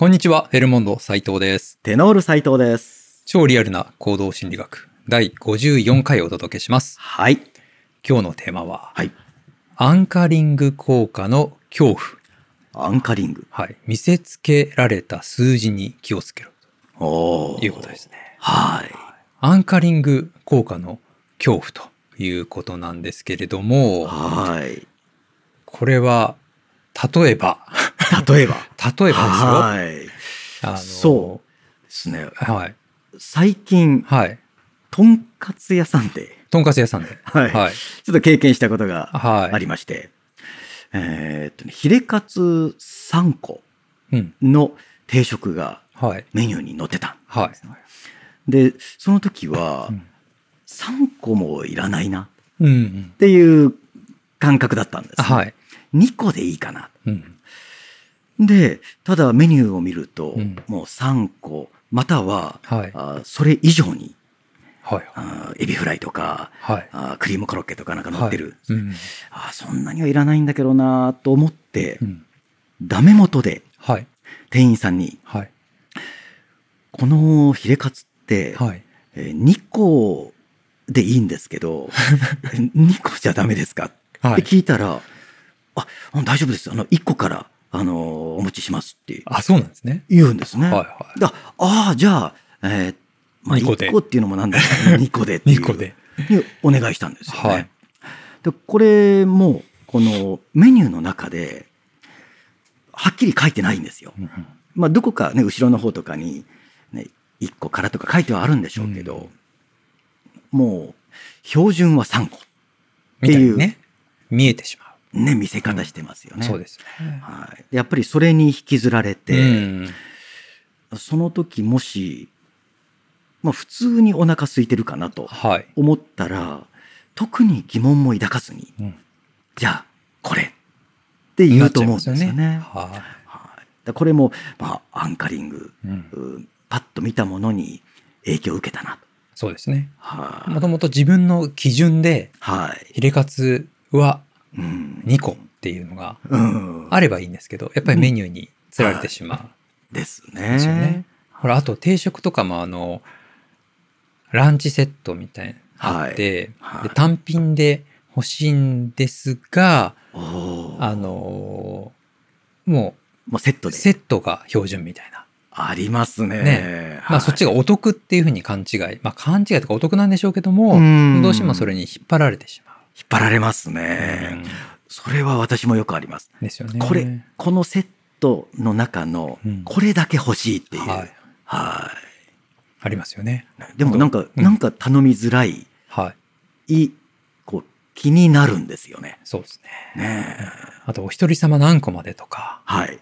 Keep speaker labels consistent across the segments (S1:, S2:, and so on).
S1: こんにちは、ヘルモンド斉藤です。
S2: テノール斉藤です。
S1: 超リアルな行動心理学第54回をお届けします。
S2: はい。
S1: 今日のテーマは、
S2: はい。
S1: アンカリング効果の恐怖。
S2: アンカリング。
S1: はい。見せつけられた数字に気をつけろ
S2: お
S1: ということですね。
S2: はい。
S1: アンカリング効果の恐怖ということなんですけれども、
S2: はい。
S1: これは、例えば、
S2: 例えば。
S1: 例えば
S2: はい。
S1: ですよ。あの
S2: そうですね。
S1: はい。
S2: 最近、
S1: はい。
S2: とんかつ屋さんで、
S1: とんかつ屋さんで。
S2: はい
S1: はい。
S2: ちょっと経験したことが
S1: はい。
S2: ありまして、えーっとね、ヒレカツ3個
S1: うん。
S2: の定食が
S1: はい。
S2: メニューに載ってた。
S1: はい。
S2: で、その時は
S1: う、ん
S2: 3個もいらないな
S1: うんうん
S2: っ。ていう感覚だったんです、ね。
S1: はい。
S2: 2個でいいかな。
S1: うん。
S2: で、ただメニューを見ると、
S1: うん
S2: もう3個、または、
S1: はい。
S2: あそれ以上に
S1: はい。
S2: あエビフライとか
S1: はい。
S2: あクリームコロッケとかなんか乗ってる、
S1: はいうん。
S2: あそんなにはいらないんだけどなと思って、
S1: うん。
S2: ダメ元で
S1: はい。
S2: 店員さんに、
S1: はい。
S2: このヒレカツって、
S1: はい。
S2: えー2個でいいんですけど、2個じゃダメですか？っ
S1: はい。
S2: て聞いたら、あ、あ大丈夫です。あの、1個から、あの、お持ちしますって
S1: あ、そうなんですね。
S2: 言うんですね。
S1: はいは
S2: だああ、じゃあ、えーまあ、
S1: 二個で
S2: 1個っていうのもなんだけど、2個でって
S1: い。
S2: いう。
S1: 2個で。
S2: にお願いしたんですよね。
S1: はい
S2: でこれも、このメニューの中で、はっきり書いてないんですよ。
S1: うん
S2: まあ、どこかね、後ろの方とかに、ね、1個からとか書いてはあるんでしょうけど、もう、標準は3個。
S1: みたいにね。見えてしま
S2: ね、見せ方してますよ
S1: う。
S2: ね。
S1: そうですね。
S2: はい。やっぱりそれに引きずられて、
S1: うん。
S2: その時もし、まあ普通にお腹空いてるかなと
S1: はい。
S2: 思ったら、特に疑問も抱かずに、
S1: うん。
S2: じゃあ、これって言うと思うんですよね。
S1: よねは
S2: はい。だからこれも、まあ、アンカリング、パッと見たものに影響を受けたなと。
S1: そうですね。
S2: はい。
S1: もともと自分の基準で、
S2: はい。
S1: ヒレカツは
S2: うん。
S1: 2個っていうのが
S2: うん。
S1: あればいいんですけど、やっぱりメニューに釣られてしまう。
S2: です
S1: ですよね
S2: ね。。
S1: ほら、あと定食とかもあの、ランチセットみたいなのあって、
S2: はいはい
S1: で単品で欲しいんですが、あのーも
S2: もうセット
S1: セットが標準みたいな。
S2: ありますね。
S1: ねまあそっち
S2: が、
S1: がお得っていうふうに勘違い。まあ勘違いとかお得なんでしょうけども
S2: うん、
S1: どうしてもそれに引っ張られてしま
S2: 引っ張られます
S1: う。
S2: ね。それは私もよくあります。
S1: うんですよね。
S2: これ、このセットの中の
S1: うん、
S2: これだけ欲しいっていう。
S1: は
S2: はいい。
S1: ありますよね。
S2: でもなんか、
S1: うん
S2: なんか頼みづらい、
S1: はい。
S2: い、こう、気になるんですよね。
S1: そうですね。
S2: ねえ。
S1: あと、お一人様何個までとか、
S2: はい。
S1: ね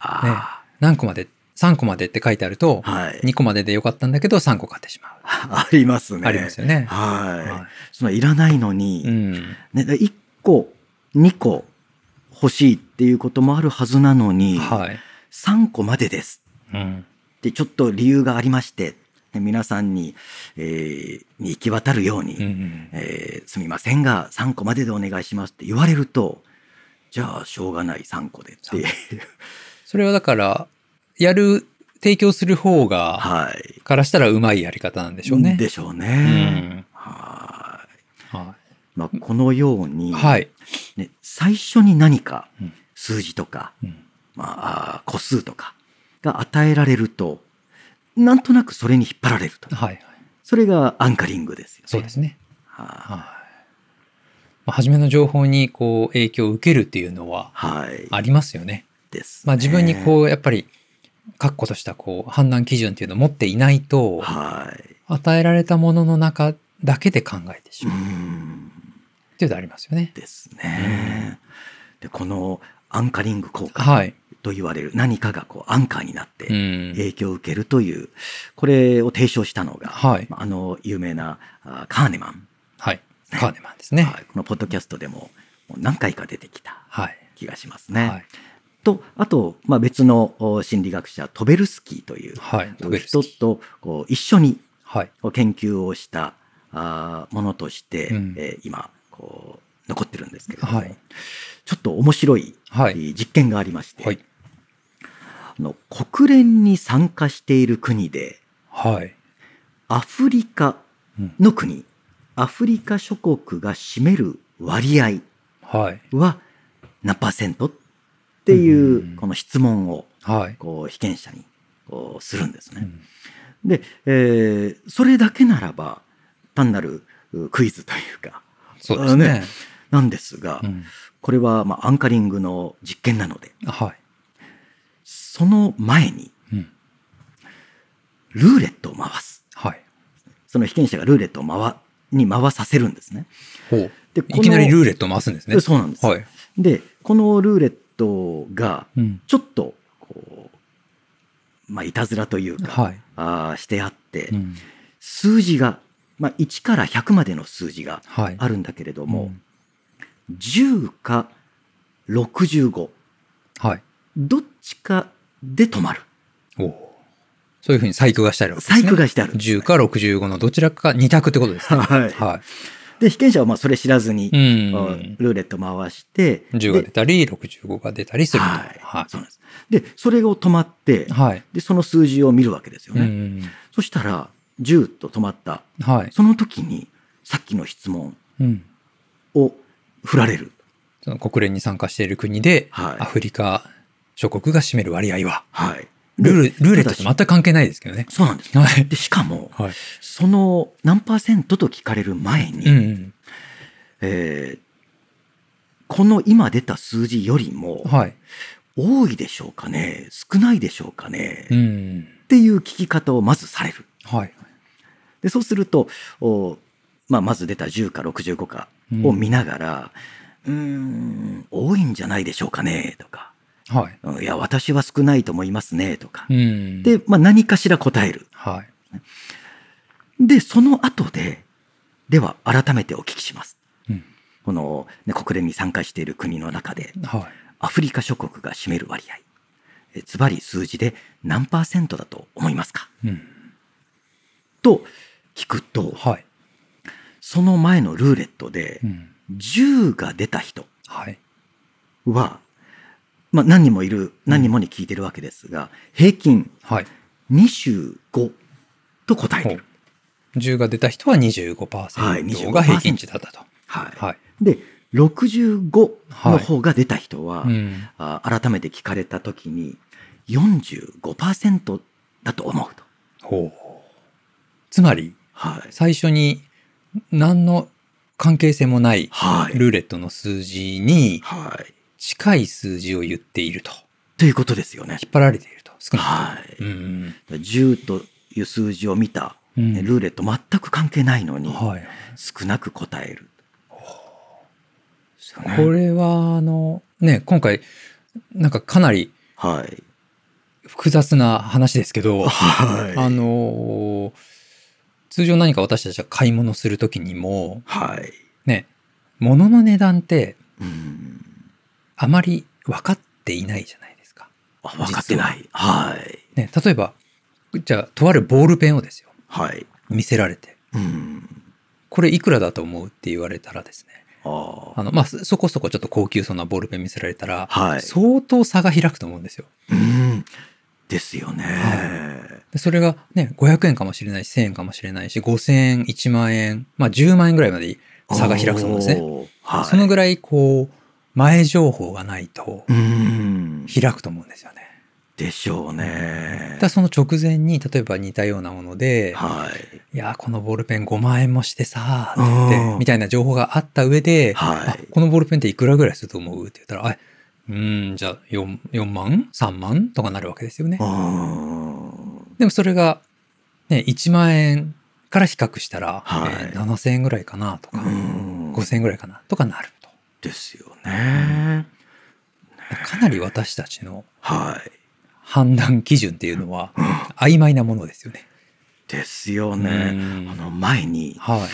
S2: あ、
S1: 何個まで、3個までって書いてあると、
S2: あ、はい。
S1: 2個まででよかったんだけど3個買ってしまう。
S2: ありますね。
S1: ありますよね。
S2: はい。
S1: は
S2: そのいらないのに、
S1: い。うん。
S2: ね、1個、2個欲しいっていうこともあるはずなのに、
S1: はい。
S2: 3個までです
S1: うん。
S2: ってちょっと理由がありまして、ね皆さんに、えーに行き渡るように、
S1: うんうん。
S2: えーすみませんが3個まででお願いしますって言われると、じゃあしょうがない3個でっていう。
S1: それはだから、やる、提供する方が、
S2: はい。
S1: からしたらうまいやり方なんでしょうね。
S2: でしょう
S1: う
S2: ね。
S1: ん。
S2: はい。
S1: は
S2: まあ、このように、
S1: い。はい。
S2: ね、最初に何か
S1: うん
S2: 数字とか、
S1: うん
S2: まあ個数とかが与えられると、なんとなくそれに引っ張られると。
S1: はい。はい。
S2: それがアンカリングですよね。
S1: そうですね。
S2: は
S1: はい。まあ初めの情報にこう影響を受けるっていうのは
S2: はい。
S1: ありますよね。
S2: です、
S1: まあ自分にこうやっぱり確固としたこう判断基準っていうのを持っていないと
S2: はい。
S1: 与えられたものの中だけで考えてし
S2: う
S1: まうっ
S2: ん。
S1: ていうのありますよね。
S2: ですね。で、このアンカリング効果
S1: はい。
S2: と言われる何かがこうアンカーになって
S1: うん。
S2: 影響を受けるという、これを提唱したのが、
S1: はい。
S2: あの有名なあカーネマン。
S1: はい。カーネマンですね。
S2: はい、このポッドキャストでも何回か出てきた
S1: はい。
S2: 気がしますね。
S1: はい。
S2: と、あと、まあ、別のお心理学者、トベルスキーという人とこう一緒に研究をしたものとして、
S1: うん
S2: えー今こう残ってるんですけれども、
S1: はい
S2: ちょっと面白い、
S1: はい。
S2: 実験がありまして、
S1: はい。
S2: あの国連に参加している国で、
S1: はい。
S2: アフリカの国、アフリカ諸国が占める割合
S1: はい。
S2: は何パーセント？っていう
S1: うん
S2: この質問を
S1: はい。
S2: こう被験者にこうするんですね。
S1: うん
S2: で、えーそれだけならば単なるうクイズというか
S1: そうですね。
S2: ねなんですが、
S1: うん
S2: これはまあアンカリングの実験なので
S1: はい。
S2: その前に
S1: うん
S2: ルーレットを回す
S1: はい。
S2: その被験者がルーレットを回に回させるんですね。
S1: ほう。
S2: で
S1: いきなりルーレットを回すんですね。
S2: そうなんです。
S1: はい。
S2: でこのルーレットが
S1: うん。
S2: ちょっとこう、まあ、いたずらというか、
S1: はい。
S2: あーしてあって、
S1: うん
S2: 数字が、まあ、1から100までの数字が
S1: はい。
S2: あるんだけれど
S1: う
S2: も、
S1: ん
S2: 10か65
S1: はい。
S2: どっちかで止まる
S1: おお。そういうふうに細工がしてあるわけですね。
S2: 細工がしてあるね
S1: 10か65のどちらか2択ってことですね。
S2: はい
S1: は
S2: で被験者はまあそれ知らずに、
S1: い。う
S2: あ
S1: ん。
S2: ルーレット回して
S1: 10が
S2: で
S1: 出たり、65が出たりすると。
S2: はい
S1: は
S2: そうなんですでそれを止まって
S1: い。はい。
S2: でその数字を見るわけですよ
S1: う
S2: ね、
S1: ん。
S2: そしたら10と止まった
S1: はい。
S2: その時にさっきの質問
S1: うん。
S2: を振られる。
S1: その国連に参加している国で、
S2: はい
S1: アフリカ諸国が占める割合は、
S2: はい。
S1: ルール、
S2: で
S1: ルーレットと全く関係ないですけどね。
S2: そうなんです。
S1: はい。
S2: で、しかも、
S1: はい。
S2: その何パーセントと聞かれる前に、
S1: うん
S2: えーこの今出た数字よりも
S1: うん。、はい。
S2: 多いでしょうかね？少ないでしょうかね、っ
S1: うん。
S2: ていう聞き方をまずされる。
S1: はい。
S2: で、そうすると、おまあ、まず出た10か65かを見ながら、うーん、多いんじゃないでしょうかね？とか、
S1: はい。
S2: うんいや、私は少ないと思いますねとか
S1: う。ん。
S2: で、まあ、何かしら答える。
S1: はい。
S2: で、その後で、では改めてお聞きします。
S1: うん。
S2: この、ね、国連に参加している国の中で、
S1: はい。
S2: アフリカ諸国が占める割合、えズバリ数字で何パーセントだと思いますか？
S1: うん。
S2: と聞くと、
S1: はい。
S2: その前のルーレットで
S1: う、ん。
S2: 10が出た人
S1: はい。
S2: は、まあ何人もいる、何人もに聞いてるわけですが、平均
S1: はい。
S2: 25と答えてる。
S1: 10が出た人は
S2: はい
S1: 25%が平均値だったと。
S2: はい。
S1: はい。
S2: で、65の方が出た人は、
S1: うん。
S2: あ改めて聞かれた時に45%だと思うと。
S1: ほう。つまり、
S2: はい。
S1: 最初に何の関係性もない
S2: はい。
S1: ルーレットの数字に
S2: はい。
S1: 近い数字を言っていると。
S2: ということですよね。
S1: 引っ張られていると。少な
S2: はい
S1: くとも。うん。
S2: 10という数字を見た、
S1: うん
S2: ねルーレット全く関係ないのに、
S1: はい。
S2: 少なく答える。ね
S1: これは、あの、ね、今回、なんかかなり
S2: はい。
S1: 複雑な話ですけど、
S2: はい。
S1: あの、通常何か私たちが買い物するときにも、
S2: はい。
S1: ね、物の値段って
S2: うん。
S1: あまり分かっていないじゃないですか。
S2: あ、分かってない。はい。
S1: ね、例えば、じゃあ、とあるボールペンをですよ、
S2: はい。
S1: 見せられて、
S2: うん。
S1: これいくらだと思うって言われたらですね、
S2: あ
S1: あの、まあ、そそこそこちょっと高級そうなボールペン見せられたら、
S2: はい
S1: 相当差が開くと思うんですよ。
S2: あ。うん。ですよね。
S1: でそれがね、500円かもしれないし、1000円かもしれないし、5000円、1万円、まあ10万円ぐらいまで差が開くと思うんですね。
S2: はい。
S1: そのぐらい、こう、前情報がないと
S2: うん。
S1: 開くと思うんですよね。
S2: でしょうね
S1: だその直前に、例えば似たようなもので、
S2: はい。
S1: いや、このボールペン5万円もしてさ、ってみたいな情報があった上で、
S2: はい
S1: あこのボールペンっていくらぐらいすると思う？って言ったら、あうーん、じゃあ 4, 4万 ?3 万？とかなるわけですよね。
S2: うん。
S1: でもそれが、ね、1万円から比較したら、
S2: はい
S1: えー7000円ぐらいかなとか、
S2: うん
S1: 5000円ぐらいかなとかなると。
S2: ですよね。
S1: かなり私たちの
S2: はい。
S1: 判断基準っていうのは曖昧なものですよね。
S2: ですよね。
S1: うん
S2: あの前に
S1: はい。
S2: あ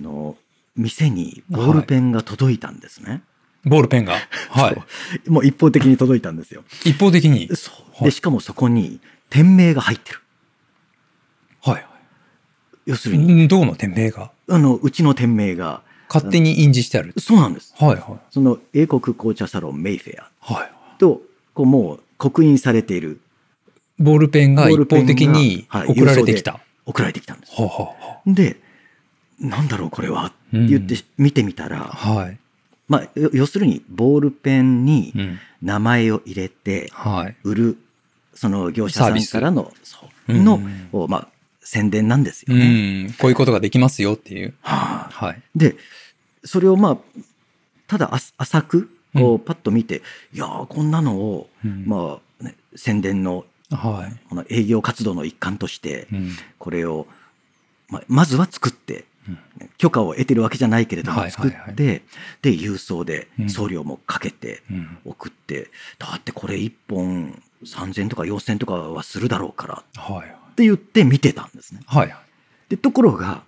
S2: の店にボールペンが届いたんですね。
S1: ボールペンが？はい。
S2: もう一方的に届いたんですよ。
S1: 一方的に？
S2: そう。
S1: はい
S2: でしかもそこに店名が入ってる。
S1: はい。
S2: 要するに、
S1: うんどこの店名が？
S2: あのうちの店名が
S1: 勝手に印字してある。
S2: そうなんです。
S1: はいはい。
S2: その英国紅茶サロンメイフェア
S1: はい。
S2: とこうもう刻印されている
S1: ボールペンが一方的に
S2: ボールペンがはい
S1: 送られてきた。
S2: 送られてきたんです。
S1: はあは
S2: で、なんだろうこれは？って言って見てみたら、
S1: あはあはい。
S2: まあ、よ要するにボールペンに
S1: うん。
S2: 名前を入れて
S1: はい。
S2: 売る、その業者さんからの、そう
S1: うん
S2: の、おまあ、宣伝なんですよ
S1: う
S2: ね。
S1: ん。こういうことができますよっていう。
S2: はあ
S1: はい。
S2: で、それをまあ、ただあ浅く、こ
S1: う
S2: う、パッと見て、いやーこんなのを、
S1: うん
S2: まあ、ね、宣伝の、
S1: はい。
S2: この営業活動の一環として、
S1: うん。
S2: これを、まあ、まずは作って、
S1: うん
S2: 許可を得てるわけじゃないけれども、
S1: はい
S2: 作って、で、郵送で
S1: うん
S2: 送料もかけて
S1: うん。
S2: 送って、だってこれ1本3000とか4000とかはするだろうからっ
S1: はい。
S2: て言って見てたんですね。
S1: はい。
S2: で、ところが、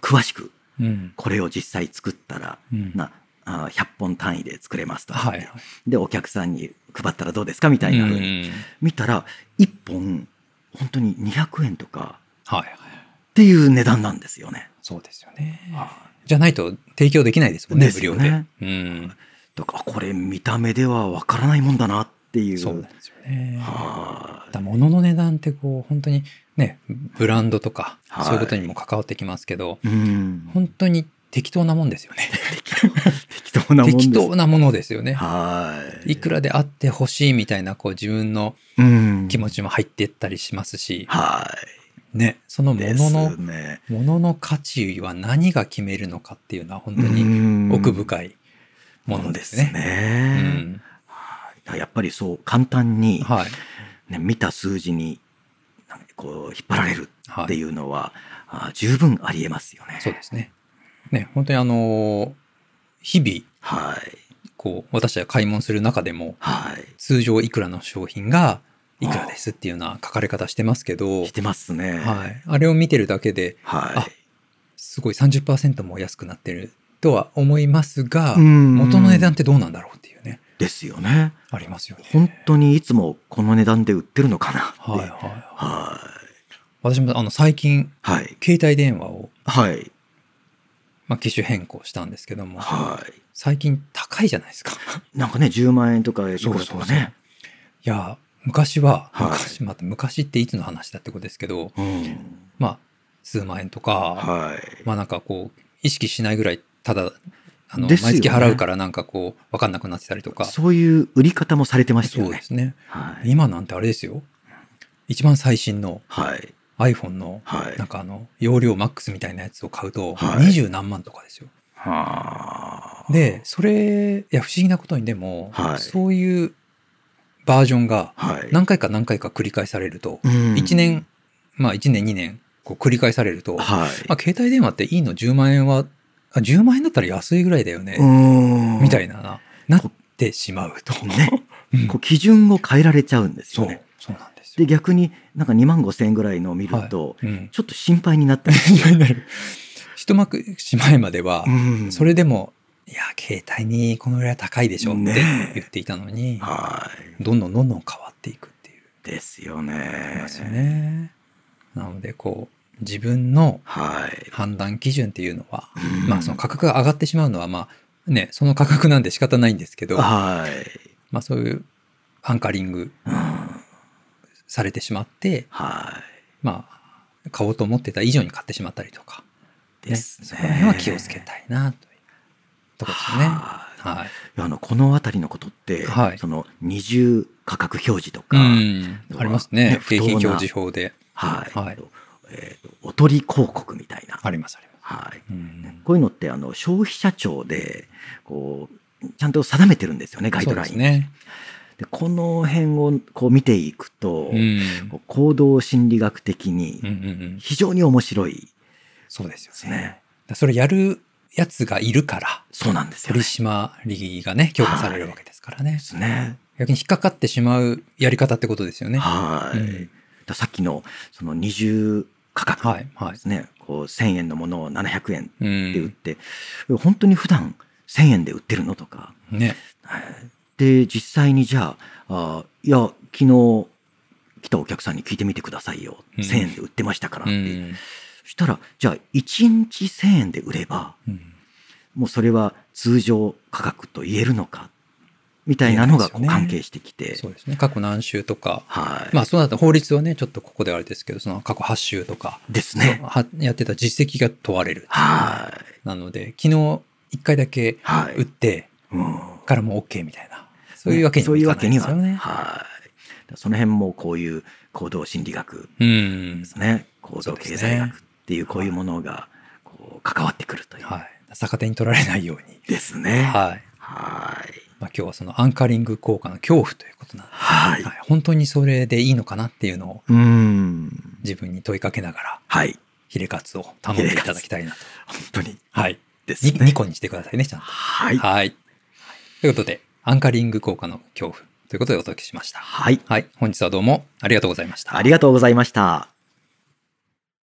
S2: 詳しく
S1: うん。
S2: これを実際作ったら、
S1: うん
S2: なあ100本単位で作れますと、
S1: はいはい。
S2: で、お客さんに配ったらどうですかみたいな
S1: うん
S2: 見たら、1本本当に200円とか。っていう値段なんですよね。
S1: そうですよね。じゃないと提供できないですもんね、無料で
S2: よね。
S1: うん。
S2: だからこれ見た目ではわからないもんだなっていう。
S1: そうなんですよね。
S2: は
S1: だ物の値段ってこう本当にねブランドとか
S2: はい
S1: そういうことにも関わってきますけど、
S2: い。うん。
S1: 本当に適当なもんですよね。
S2: 適当なもんです。
S1: 適当なものですよね。
S2: はい。
S1: いくらであってほしいみたいなこう自分の
S2: うん。
S1: 気持ちも入ってったりしますし、
S2: はい。
S1: ね、そのも
S2: です
S1: のの、
S2: ね。
S1: ものの価値は何が決めるのかっていうのは本当に
S2: に
S1: 奥深いものですね。
S2: ねはいやっぱりそう簡単に、
S1: うんはい。
S2: ね、見た数字にこう引っ張られる
S1: はい
S2: っていうのは、あ十分ありえますよね。
S1: そうですね。ね、本当にあのー日々、
S2: はい。
S1: こう、私は買い物する中でも、
S2: はい。
S1: 通常いくらの商品がいくらですっていうような書かれ方してますけど
S2: し、てますね。
S1: はい。あれを見てるだけで、
S2: はい。
S1: あすごい30%も安くなってるとは思いますが、
S2: うん
S1: 元の値段ってどうなんだろう
S2: ですよね。
S1: ありますよね。
S2: 本当にいつもこの値段で売ってるのかな。
S1: はいはいはい。
S2: はい。
S1: 私もあの最近、
S2: はい。
S1: 携帯電話を、
S2: はい。
S1: まあ、機種変更したんですけども、
S2: はい。
S1: 最近高いじゃないですか。
S2: なんかね、10万円とか
S1: そうそうそう
S2: かね。
S1: いや、昔は、
S2: はい
S1: 昔、また昔っていつの話だってことですけど、
S2: うん。
S1: まあ、数万円とか、
S2: はい。
S1: まあなんかこう、意識しないぐらい、ただ、あの、
S2: ね
S1: 毎月払うからなんかこう、わかんなくなってたりとか、
S2: そういう売り方もされてましたよね
S1: そうで。すね。
S2: はい。
S1: 今なんてあれですよ。一番最新の
S2: はい。
S1: iPhone の、
S2: はい
S1: なんかあの、容量マックスみたいなやつを買うと、
S2: はい
S1: 二十何万とかですよ。
S2: はあ。
S1: で、それ、いや、不思議なことにでも、
S2: はい
S1: そういうバージョンが
S2: はい。
S1: 何回か何回か繰り返されると、
S2: うん
S1: 1年、まあ1年2年、こう繰り返されると、
S2: はい。
S1: まあ、携帯電話っていいの？10万円は、あ10万円だったら安いぐらいだよね、
S2: うん
S1: みたいなな、なってしまうと。
S2: ね。
S1: うん
S2: こう基準を変えられちゃうんですよね。、
S1: そうなんです
S2: で、
S1: よ。
S2: 逆になんか2万5千円ぐらいのを見ると、
S1: はいうん、
S2: ちょっと心配になったり。
S1: 一幕し前までは、
S2: うん
S1: それでも、いや、携帯にこのぐらい高いでしょって言っていたのに、
S2: はい。
S1: どんどんどんどん変わっていくっていう。
S2: ですよね。
S1: よね。なので、こう、自分の
S2: はい。
S1: 判断基準っていうのは、
S2: うん
S1: まあその価格が上がってしまうのは、まあね、その価格なんで仕方ないんですけど、
S2: はい。
S1: まあそういうアンカリング
S2: うん
S1: されてしまって、
S2: は
S1: まあ、買おうと思ってた以上に買ってしまったりとか、
S2: い。ですね。
S1: そこら辺は気をつけたいなというところですよね。
S2: はいあの、この辺りのことって、
S1: はい
S2: その二重価格表示とか、
S1: うん。ありますね
S2: ね。
S1: 景品表示法で。
S2: はい。
S1: はい
S2: えーとおとり広告みたいな。
S1: あります、あります。
S2: はい。
S1: うん
S2: こういうのって、あの、消費者庁で、こう、ちゃんと定めてるんですよね、ガイ
S1: そう
S2: ドライン。
S1: ですね。
S2: でこの辺をこう見ていくと、
S1: うん。
S2: 行動心理学的
S1: うん
S2: に
S1: うんうん。
S2: 非常に面白い
S1: そうですよ
S2: ですね。
S1: ね。だからそれやるやつがいるから、
S2: そうなんですよ、
S1: 取
S2: ね。
S1: 締りがね、強化されるわけですからね
S2: で。すね。
S1: 逆に引っかかってしまうやり方ってことですよね。
S2: はい。
S1: うん
S2: ださっきのその二重価格
S1: はい、はい
S2: で。すね。こう1000円のものを700円
S1: う
S2: で売っ
S1: ん。
S2: て、本当に普段1000円で売ってるのとか。
S1: ね。
S2: で、実際にじゃあ、あいや、昨日来たお客さんに聞いてみてくださいよ。
S1: うん
S2: 1000円で売ってましたからっ
S1: う
S2: て。
S1: ん。
S2: そしたら、じゃあ1日1000円で売れば、
S1: うん
S2: もうそれは通常価格と言えるのかみたいなのが関係してきて。
S1: そうですね。過去何週とか、
S2: はい。
S1: まあそうなったら法律はね、ちょっとここではあれですけど、その過去8週とか、
S2: ですね。
S1: はやってた実績が問われる。
S2: はい。
S1: なので、昨日1回だけ
S2: はい
S1: 打って、
S2: うん
S1: からもう OK みたいな。そういうわけに
S2: そういうわけには。
S1: もいかないですよね。
S2: はい。その辺もこういう行動心理学
S1: うん
S2: で。すね。行動経済学っていうこういうものがこう関わってくるという。
S1: はい。逆手に取られないように。
S2: ですね。
S1: はい。
S2: はい。
S1: まあ、今日はそのアンカリング効果の恐怖ということなんで、
S2: はい。
S1: はい、本当にそれでいいのかなっていうのを。自分に問いかけながら、
S2: はい。
S1: ヒレカツを頼んでいただきたいなと。
S2: 本当に。
S1: はい。
S2: ですね。
S1: 2, 個にしてくださいね、ちゃんと。
S2: はい。
S1: はい。ということで、アンカリング効果の恐怖ということでお届けしました。
S2: はい。
S1: はい。本日はどうもありがとうございました。
S2: ありがとうございました。